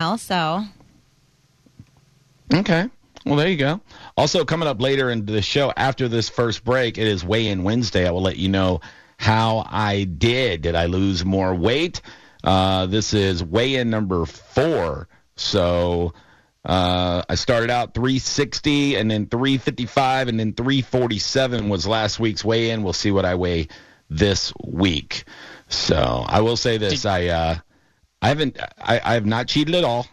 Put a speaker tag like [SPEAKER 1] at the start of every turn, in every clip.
[SPEAKER 1] So
[SPEAKER 2] Okay. Well, there you go. Also, coming up later in the show after this first break, it is Weigh In Wednesday. I will let you know how I did. Did I lose more weight? Uh, this is Weigh In number four. So uh, I started out 360 and then 355 and then 347 was last week's weigh in. We'll see what I weigh this week. So I will say this: I uh, I haven't I, I have not cheated at all.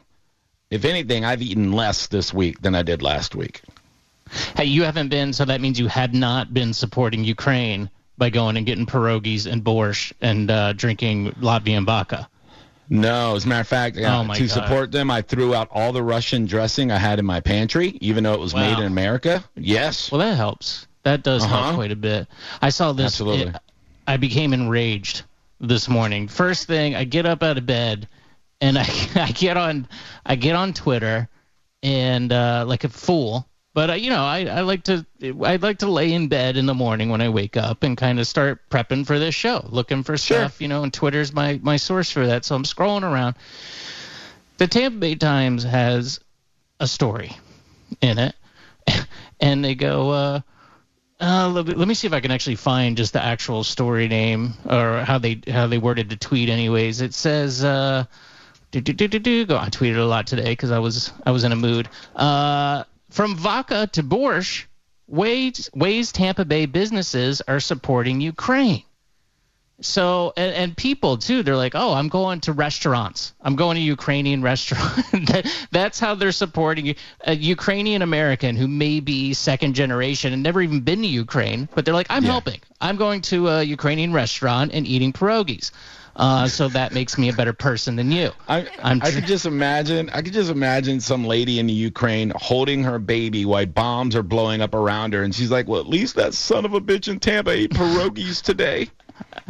[SPEAKER 2] If anything, I've eaten less this week than I did last week.
[SPEAKER 3] Hey, you haven't been, so that means you had not been supporting Ukraine by going and getting pierogies and borscht and uh, drinking Latvian vodka.
[SPEAKER 2] No, as a matter of fact, uh,
[SPEAKER 3] Oh,
[SPEAKER 2] to
[SPEAKER 3] God.
[SPEAKER 2] support them, I threw out all the Russian dressing I had in my pantry, even though it was made in America. Yes.
[SPEAKER 3] Well, that helps. That does
[SPEAKER 2] Uh-huh.
[SPEAKER 3] help quite a bit. I saw this.
[SPEAKER 2] Absolutely.
[SPEAKER 3] it- I became enraged this morning. First thing, I get up out of bed and I, I get on I get on Twitter and uh, like a fool. But uh, you know, I, I like to I like to lay in bed in the morning when I wake up and kind of start prepping for this show, looking for
[SPEAKER 2] Sure.
[SPEAKER 3] stuff. You know, and Twitter's my my source for that. So I'm scrolling around. The Tampa Bay Times has a story in it, and they go. Uh, uh, let, me- see if I can actually find just the actual story name or how they how they worded the tweet. Anyways, it says. Uh, do, do, do, do, do. Go. I tweeted a lot today because I was I was in a mood. Uh, from vodka to borscht, ways ways Tampa Bay businesses are supporting Ukraine. So and, and people too, they're like, oh, I'm going to restaurants. I'm going to Ukrainian restaurant. that, that's how they're supporting a Ukrainian American who may be second generation and never even been to Ukraine, but they're like, I'm
[SPEAKER 2] Yeah.
[SPEAKER 3] helping. I'm going to a Ukrainian restaurant and eating pierogies. Uh, so that makes me a better person than you.
[SPEAKER 2] I,
[SPEAKER 3] I'm
[SPEAKER 2] I could just imagine. I could just imagine some lady in the Ukraine holding her baby while bombs are blowing up around her, and she's like, "Well, at least that son of a bitch in Tampa ate pierogies today."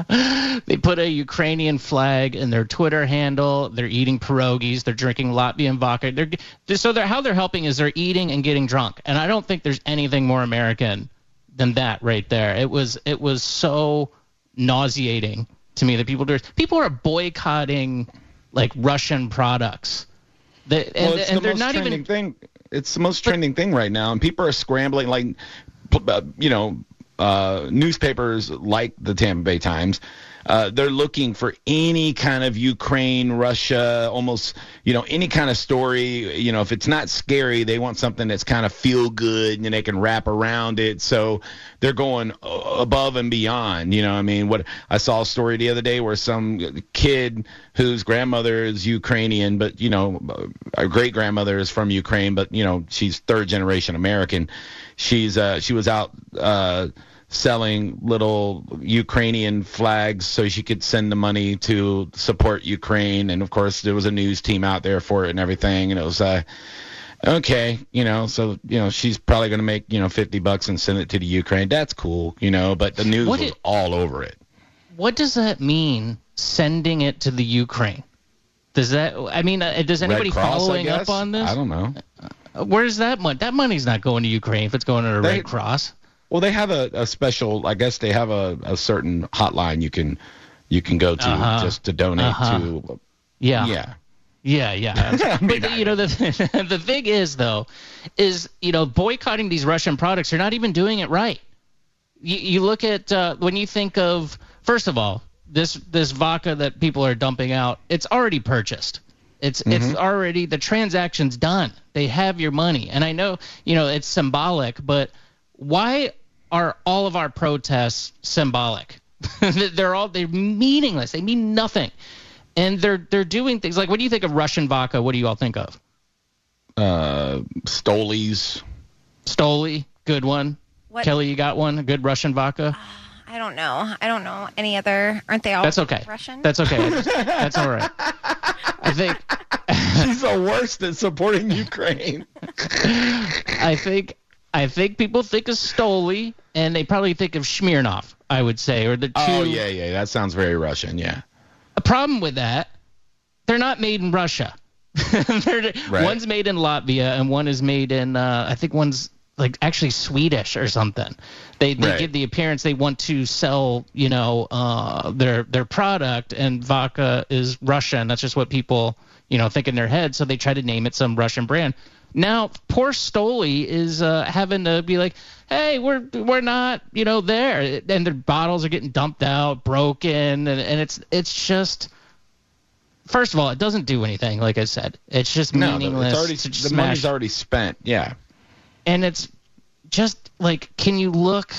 [SPEAKER 3] They put a Ukrainian flag in their Twitter handle. They're eating pierogies. They're drinking Latvian vodka. They're so they're how they're helping is they're eating and getting drunk. And I don't think there's anything more American than that right there. It was it was so nauseating to me that people do. People are boycotting like Russian products. They, and,
[SPEAKER 2] well, it's
[SPEAKER 3] and
[SPEAKER 2] the
[SPEAKER 3] they're
[SPEAKER 2] most
[SPEAKER 3] not
[SPEAKER 2] trending
[SPEAKER 3] even
[SPEAKER 2] thing. It's the most trending thing right now, and people are scrambling. Like, uh, you know, uh, newspapers like the Tampa Bay Times. Uh, they're looking for any kind of Ukraine, Russia, almost, you know, any kind of story. You know, if it's not scary, they want something that's kind of feel good and they can wrap around it. So they're going above and beyond. You know, I mean, what I saw a story the other day where some kid whose grandmother is Ukrainian, but you know, our great grandmother is from Ukraine, but you know, she's third generation American. She's uh, she was out. Uh, selling little Ukrainian flags so she could send the money to support Ukraine. And of course, there was a news team out there for it and everything. And it was, uh, okay, you know, so, you know, she's probably going to make, you know, 50 bucks and send it to the Ukraine. That's cool, you know, but the news
[SPEAKER 3] What
[SPEAKER 2] was
[SPEAKER 3] it-
[SPEAKER 2] all over it.
[SPEAKER 3] what does that mean? Sending it to the Ukraine. Does that? I mean, uh, does anybody
[SPEAKER 2] Cross,
[SPEAKER 3] following up on this?
[SPEAKER 2] I don't know.
[SPEAKER 3] Uh, Where's that money? That money's not going to Ukraine if it's going to the
[SPEAKER 2] They-
[SPEAKER 3] Red Cross.
[SPEAKER 2] Well, they have a, a special. I guess they have a, a certain hotline you can you can go to
[SPEAKER 3] Uh-huh.
[SPEAKER 2] just to donate
[SPEAKER 3] Uh-huh.
[SPEAKER 2] to.
[SPEAKER 3] Yeah.
[SPEAKER 2] Yeah.
[SPEAKER 3] Yeah, yeah.
[SPEAKER 2] I mean,
[SPEAKER 3] but you know the the thing is though, is you know boycotting these Russian products, they're not even doing it right. You, you look at uh, when you think of first of all this this vodka that people are dumping out, it's already purchased. It's
[SPEAKER 2] Mm-hmm.
[SPEAKER 3] it's already the transaction's done. They have your money, and I know you know it's symbolic, but why are all of our protests symbolic? they're all they're meaningless. They mean nothing and they're they're doing things like what do you think of Russian vodka? What do you all think of?
[SPEAKER 2] Uh, Stolies.
[SPEAKER 3] Stoli, good one.
[SPEAKER 1] What-
[SPEAKER 3] Kelly, you got one? A good Russian vodka?
[SPEAKER 1] I don't know. I don't know any other. Aren't they all
[SPEAKER 3] That's okay.
[SPEAKER 1] Russian?
[SPEAKER 3] That's okay. That's all right. I think
[SPEAKER 2] She's the worst at supporting Ukraine.
[SPEAKER 3] I think I think people think of Stoli and they probably think of Smirnoff, I would say, or the two
[SPEAKER 2] Oh yeah, yeah, that sounds very Russian. Yeah.
[SPEAKER 3] A problem with that, they're not made in Russia.
[SPEAKER 2] Right.
[SPEAKER 3] One's made in Latvia and one is made in uh, I think one's like actually Swedish or something. They they
[SPEAKER 2] Right.
[SPEAKER 3] give the appearance they want to sell, you know, uh, their their product and vodka is Russian. That's just what people, you know, think in their head, so they try to name it some Russian brand. Now, poor Stoli is uh, having to be like, "Hey, we're we're not, you know, there," and their bottles are getting dumped out, broken, and, and it's it's just. First of all, it doesn't do anything. Like I said, it's just
[SPEAKER 2] No,
[SPEAKER 3] meaningless.
[SPEAKER 2] it's already
[SPEAKER 3] to
[SPEAKER 2] the money's already spent. Yeah.
[SPEAKER 3] and it's just like can you look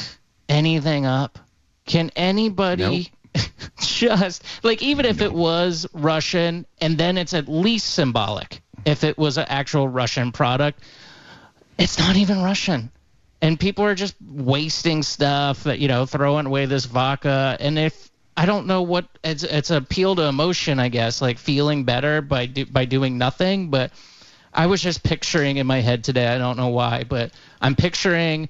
[SPEAKER 3] anything up can anybody just like even if it was russian and then it's at least symbolic if it was an actual russian product it's not even russian and people are just wasting stuff you know throwing away this vodka and if i don't know what it's it's appeal to emotion i guess like feeling better by do, by doing nothing but I was just picturing in my head today. I don't know why, but I'm picturing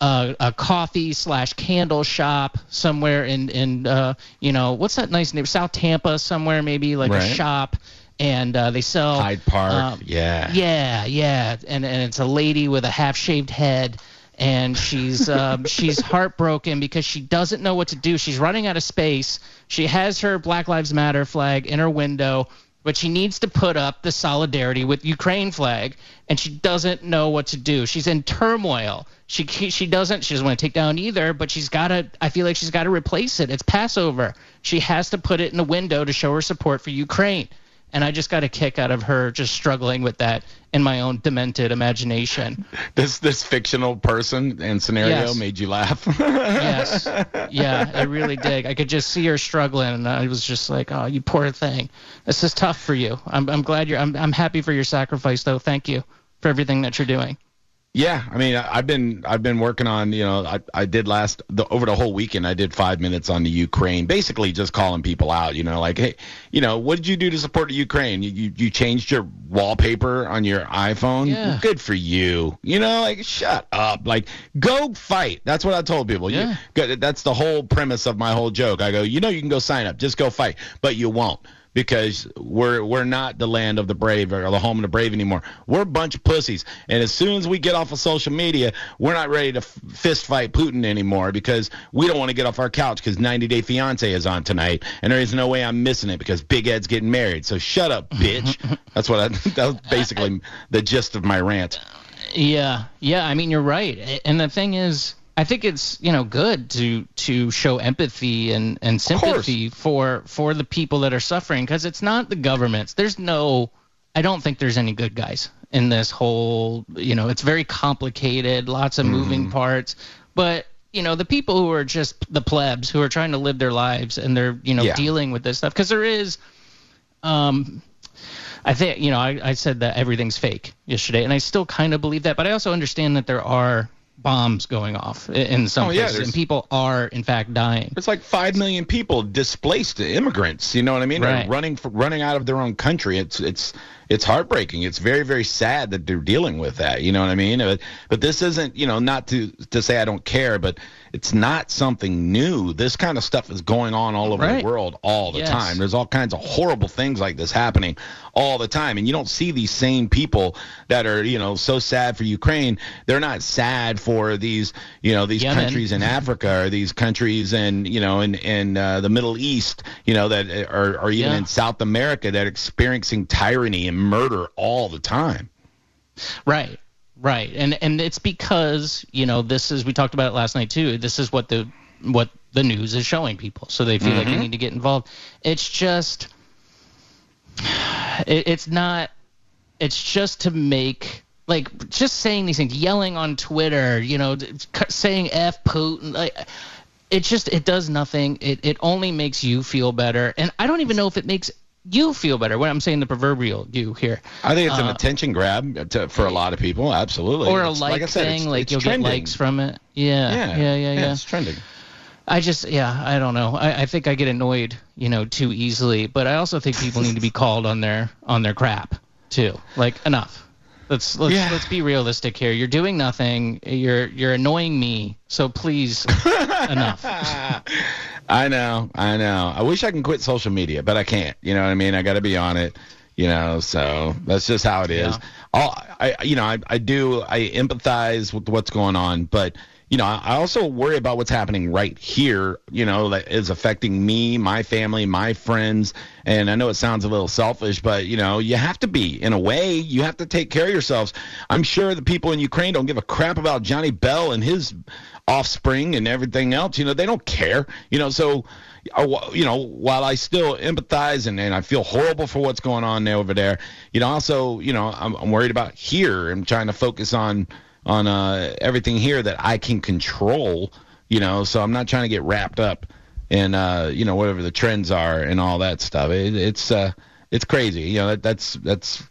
[SPEAKER 3] a, a coffee slash candle shop somewhere in in uh, you know what's that nice name? South Tampa somewhere maybe like a shop, and uh, they sell
[SPEAKER 2] Hyde Park.
[SPEAKER 3] um,
[SPEAKER 2] yeah.
[SPEAKER 3] yeah, yeah, and and it's a lady with a half shaved head, and she's um, she's heartbroken because she doesn't know what to do. She's running out of space. She has her Black Lives Matter flag in her window, but she needs to put up the solidarity with Ukraine flag, and she doesn't know what to do. She's in turmoil. She she doesn't she doesn't want to take down either, but she's got to. I feel like she's got to replace it. It's Passover. She has to put it in the window to show her support for Ukraine and I just got a kick out of her just struggling with that in my own demented imagination.
[SPEAKER 2] This this fictional person and scenario
[SPEAKER 3] Yes.
[SPEAKER 2] made you laugh.
[SPEAKER 3] Yes, yeah, I really did. I could just see her struggling, and I was just like, "Oh, you poor thing. This is tough for you. I'm I'm glad you're. I'm I'm happy for your sacrifice, though. Thank you for everything that you're doing."
[SPEAKER 2] Yeah, I mean, I've been I've been working on you know I I did last the over the whole weekend I did five minutes on the Ukraine, basically just calling people out. You know, like hey, you know, what did you do to support the Ukraine? You you, you changed your wallpaper on your iPhone.
[SPEAKER 3] Yeah.
[SPEAKER 2] Good for you. You know, like shut up. Like go fight. That's what I told people.
[SPEAKER 3] Yeah.
[SPEAKER 2] go- that's the whole premise of my whole joke. I go, you know, you can go sign up, just go fight, but you won't because we're we're not the land of the brave or the home of the brave anymore. We're a bunch of pussies, and as soon as we get off of social media, we're not ready to f- fist fight Putin anymore because we don't want to get off our couch because 90 Day Fiance is on tonight, and there is no way I'm missing it because Big Ed's getting married. So shut up, bitch. That's what I. That was basically the gist of my rant.
[SPEAKER 3] Yeah, yeah. I mean, you're right. And the thing is, I think it's you know good to to show empathy and and sympathy for for the people that are suffering because it's not the governments. There's no. I don't think there's any good guys in this whole. You know, it's very complicated, lots of moving parts, but. You know the people who are just the plebs who are trying to live their lives and they're you know
[SPEAKER 2] Yeah.
[SPEAKER 3] dealing with this stuff because there is, um, I think you know I, I said that everything's fake yesterday, and I still kind of believe that. But I also understand that there are bombs going off oh, in some
[SPEAKER 2] Oh,
[SPEAKER 3] places,
[SPEAKER 2] there's-
[SPEAKER 3] and people are in fact dying.
[SPEAKER 2] It's like five million people displaced immigrants. You know what I mean?
[SPEAKER 3] Right.
[SPEAKER 2] running for, running out of their own country. It's it's it's heartbreaking. It's very very sad that they're dealing with that. You know what I mean? But, but this isn't you know not to to say I don't care, but it's not something new. This kind of stuff is going on all over
[SPEAKER 3] Right.
[SPEAKER 2] the world all the
[SPEAKER 3] Yes.
[SPEAKER 2] time. There's all kinds of horrible things like this happening all the time, and you don't see these same people that are you know so sad for Ukraine. They're not sad for these you know these
[SPEAKER 3] Yemen.
[SPEAKER 2] countries in Africa or these countries in you know in in uh, the Middle East, you know that are are even
[SPEAKER 3] Yeah.
[SPEAKER 2] in South America that are experiencing tyranny and murder all the time.
[SPEAKER 3] Right, right, and and it's because you know this is we talked about it last night too. This is what the what the news is showing people, so they feel like they mm-hmm. need to get involved. It's just, it, it's not. It's just to make like just saying these things, yelling on Twitter, you know, saying "f Putin," like. It just it does nothing. It it only makes you feel better, and I don't even know if it makes you feel better. When I'm saying the proverbial you here,
[SPEAKER 2] I think it's an
[SPEAKER 3] Uh,
[SPEAKER 2] attention grab to, for a lot of people. Absolutely.
[SPEAKER 3] or a
[SPEAKER 2] It's-
[SPEAKER 3] like,
[SPEAKER 2] I said,
[SPEAKER 3] thing,
[SPEAKER 2] it's-
[SPEAKER 3] like
[SPEAKER 2] it's
[SPEAKER 3] you'll
[SPEAKER 2] trending.
[SPEAKER 3] get likes from it. Yeah,
[SPEAKER 2] Yeah,
[SPEAKER 3] yeah, yeah, yeah.
[SPEAKER 2] It's trending.
[SPEAKER 3] I just, yeah, I don't know. I, I think I get annoyed, you know, too easily. But I also think people need to be called on their on their crap too. Like enough. Let's let's
[SPEAKER 2] Yeah.
[SPEAKER 3] let's be realistic here. You're doing nothing. You're you're annoying me. So please, enough.
[SPEAKER 2] I know, I know. I wish I can quit social media, but I can't. You know what I mean? I got to be on it. You know, so that's just how it is.
[SPEAKER 3] Yeah.
[SPEAKER 2] All I, you know, I, I do. I empathize with what's going on, but you know, I also worry about what's happening right here, you know, that is affecting me, my family, my friends. And I know it sounds a little selfish, but, you know, you have to be in a way. You have to take care of yourselves. I'm sure the people in Ukraine don't give a crap about Johnny Bell and his offspring and everything else. You know, they don't care, you know, so. uh, You know, while I still empathize and, and I feel horrible for what's going on there over there, you know, also, you know, I'm, I'm worried about here. I'm trying to focus on on uh, everything here that I can control. You know, so I'm not trying to get wrapped up in uh, you know whatever the trends are and all that stuff. It, it's uh, it's crazy. You know, that, that's that's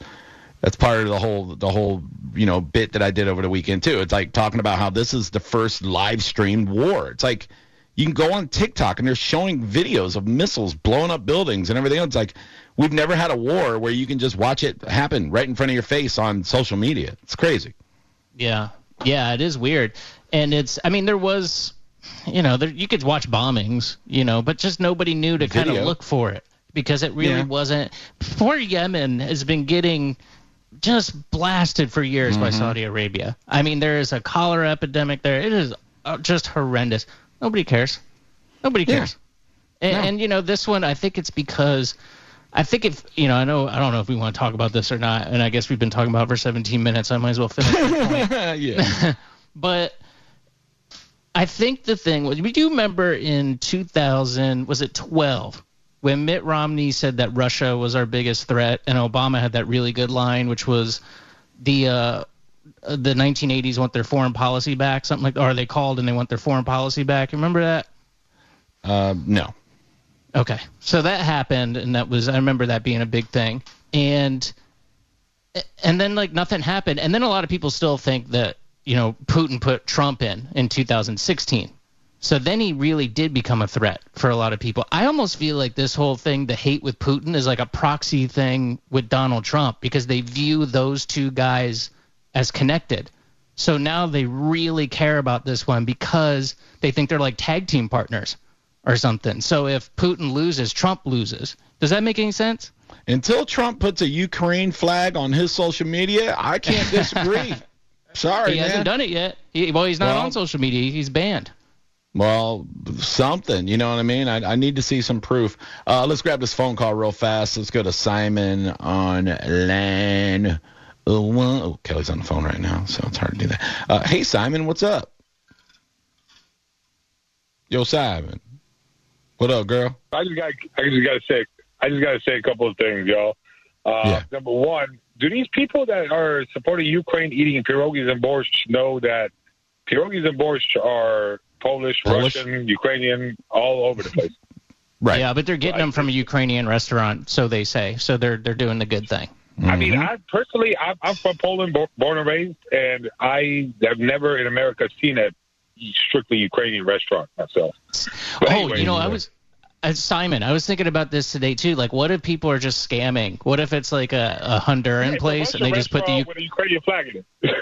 [SPEAKER 2] that's part of the whole the whole you know bit that I did over the weekend too. It's like talking about how this is the first live streamed war. It's like you can go on TikTok and they're showing videos of missiles blowing up buildings and everything else. It's like we've never had a war where you can just watch it happen right in front of your face on social media. It's crazy.
[SPEAKER 3] Yeah, yeah, it is weird, and it's. I mean, there was, you know, there, you could watch bombings, you know, but just nobody knew to kind of look for it because it really
[SPEAKER 2] Yeah.
[SPEAKER 3] wasn't. Poor Yemen has been getting just blasted for years by Saudi Arabia. I mean, there is a cholera epidemic there. It is uh, just horrendous. Nobody cares. Nobody
[SPEAKER 2] Yeah.
[SPEAKER 3] cares. And,
[SPEAKER 2] No.
[SPEAKER 3] and you know, this one, I think it's because. I think if you know, I know, I don't know if we want to talk about this or not, and I guess we've been talking about it for 17 minutes. I might as well finish. my point.
[SPEAKER 2] yeah.
[SPEAKER 3] But I think the thing was, we do remember in 2000, was it 12, when Mitt Romney said that Russia was our biggest threat, and Obama had that really good line, which was the uh, the 1980s want their foreign policy back, something like, or they called and they want their foreign policy back. Remember that?
[SPEAKER 2] Uh, no.
[SPEAKER 3] Okay, so that happened, and that was I remember that being a big thing, and and then like nothing happened, and then a lot of people still think that you know Putin put Trump in in 2016. So then he really did become a threat for a lot of people. I almost feel like this whole thing, the hate with Putin, is like a proxy thing with Donald Trump because they view those two guys as connected. So now they really care about this one because they think they're like tag team partners or something. So if Putin loses, Trump loses. Does that make any sense?
[SPEAKER 2] Until Trump puts a Ukraine flag on his social media, I can't disagree. Sorry,
[SPEAKER 3] he
[SPEAKER 2] man.
[SPEAKER 3] hasn't done it yet. He, well, he's not
[SPEAKER 2] Well-
[SPEAKER 3] on social media. He's banned.
[SPEAKER 2] Well, something, you know what I mean? I, I need to see some proof. Uh, let's grab this phone call real fast. Let's go to Simon on line one. Oh, Kelly's on the phone right now, so it's hard to do that. Uh, hey, Simon, what's up? Yo, Simon. What up, girl?
[SPEAKER 4] I just got I just got to say I just got to say a couple of things, y'all. Uh,
[SPEAKER 2] Yeah.
[SPEAKER 4] Number one, do these people that are supporting Ukraine eating pierogies and borscht know that pierogies and borscht are Polish,
[SPEAKER 2] Polish?
[SPEAKER 4] Russian, Ukrainian, all over the place?
[SPEAKER 2] Right.
[SPEAKER 3] Yeah, but they're getting them from a Ukrainian restaurant, so they say. So they're they're doing the good thing.
[SPEAKER 4] I mean,
[SPEAKER 2] Mhm.
[SPEAKER 4] I personally, I'm, I'm from Poland, born and raised, and I have never in America seen a strictly Ukrainian restaurant myself. But
[SPEAKER 3] oh,
[SPEAKER 4] anyway,
[SPEAKER 3] you know, I was uh, Simon. I was thinking about this today too. Like, what if people are just scamming? What if it's like a, a Honduran
[SPEAKER 4] a
[SPEAKER 3] place and they just put the
[SPEAKER 4] with a Ukrainian flag in it.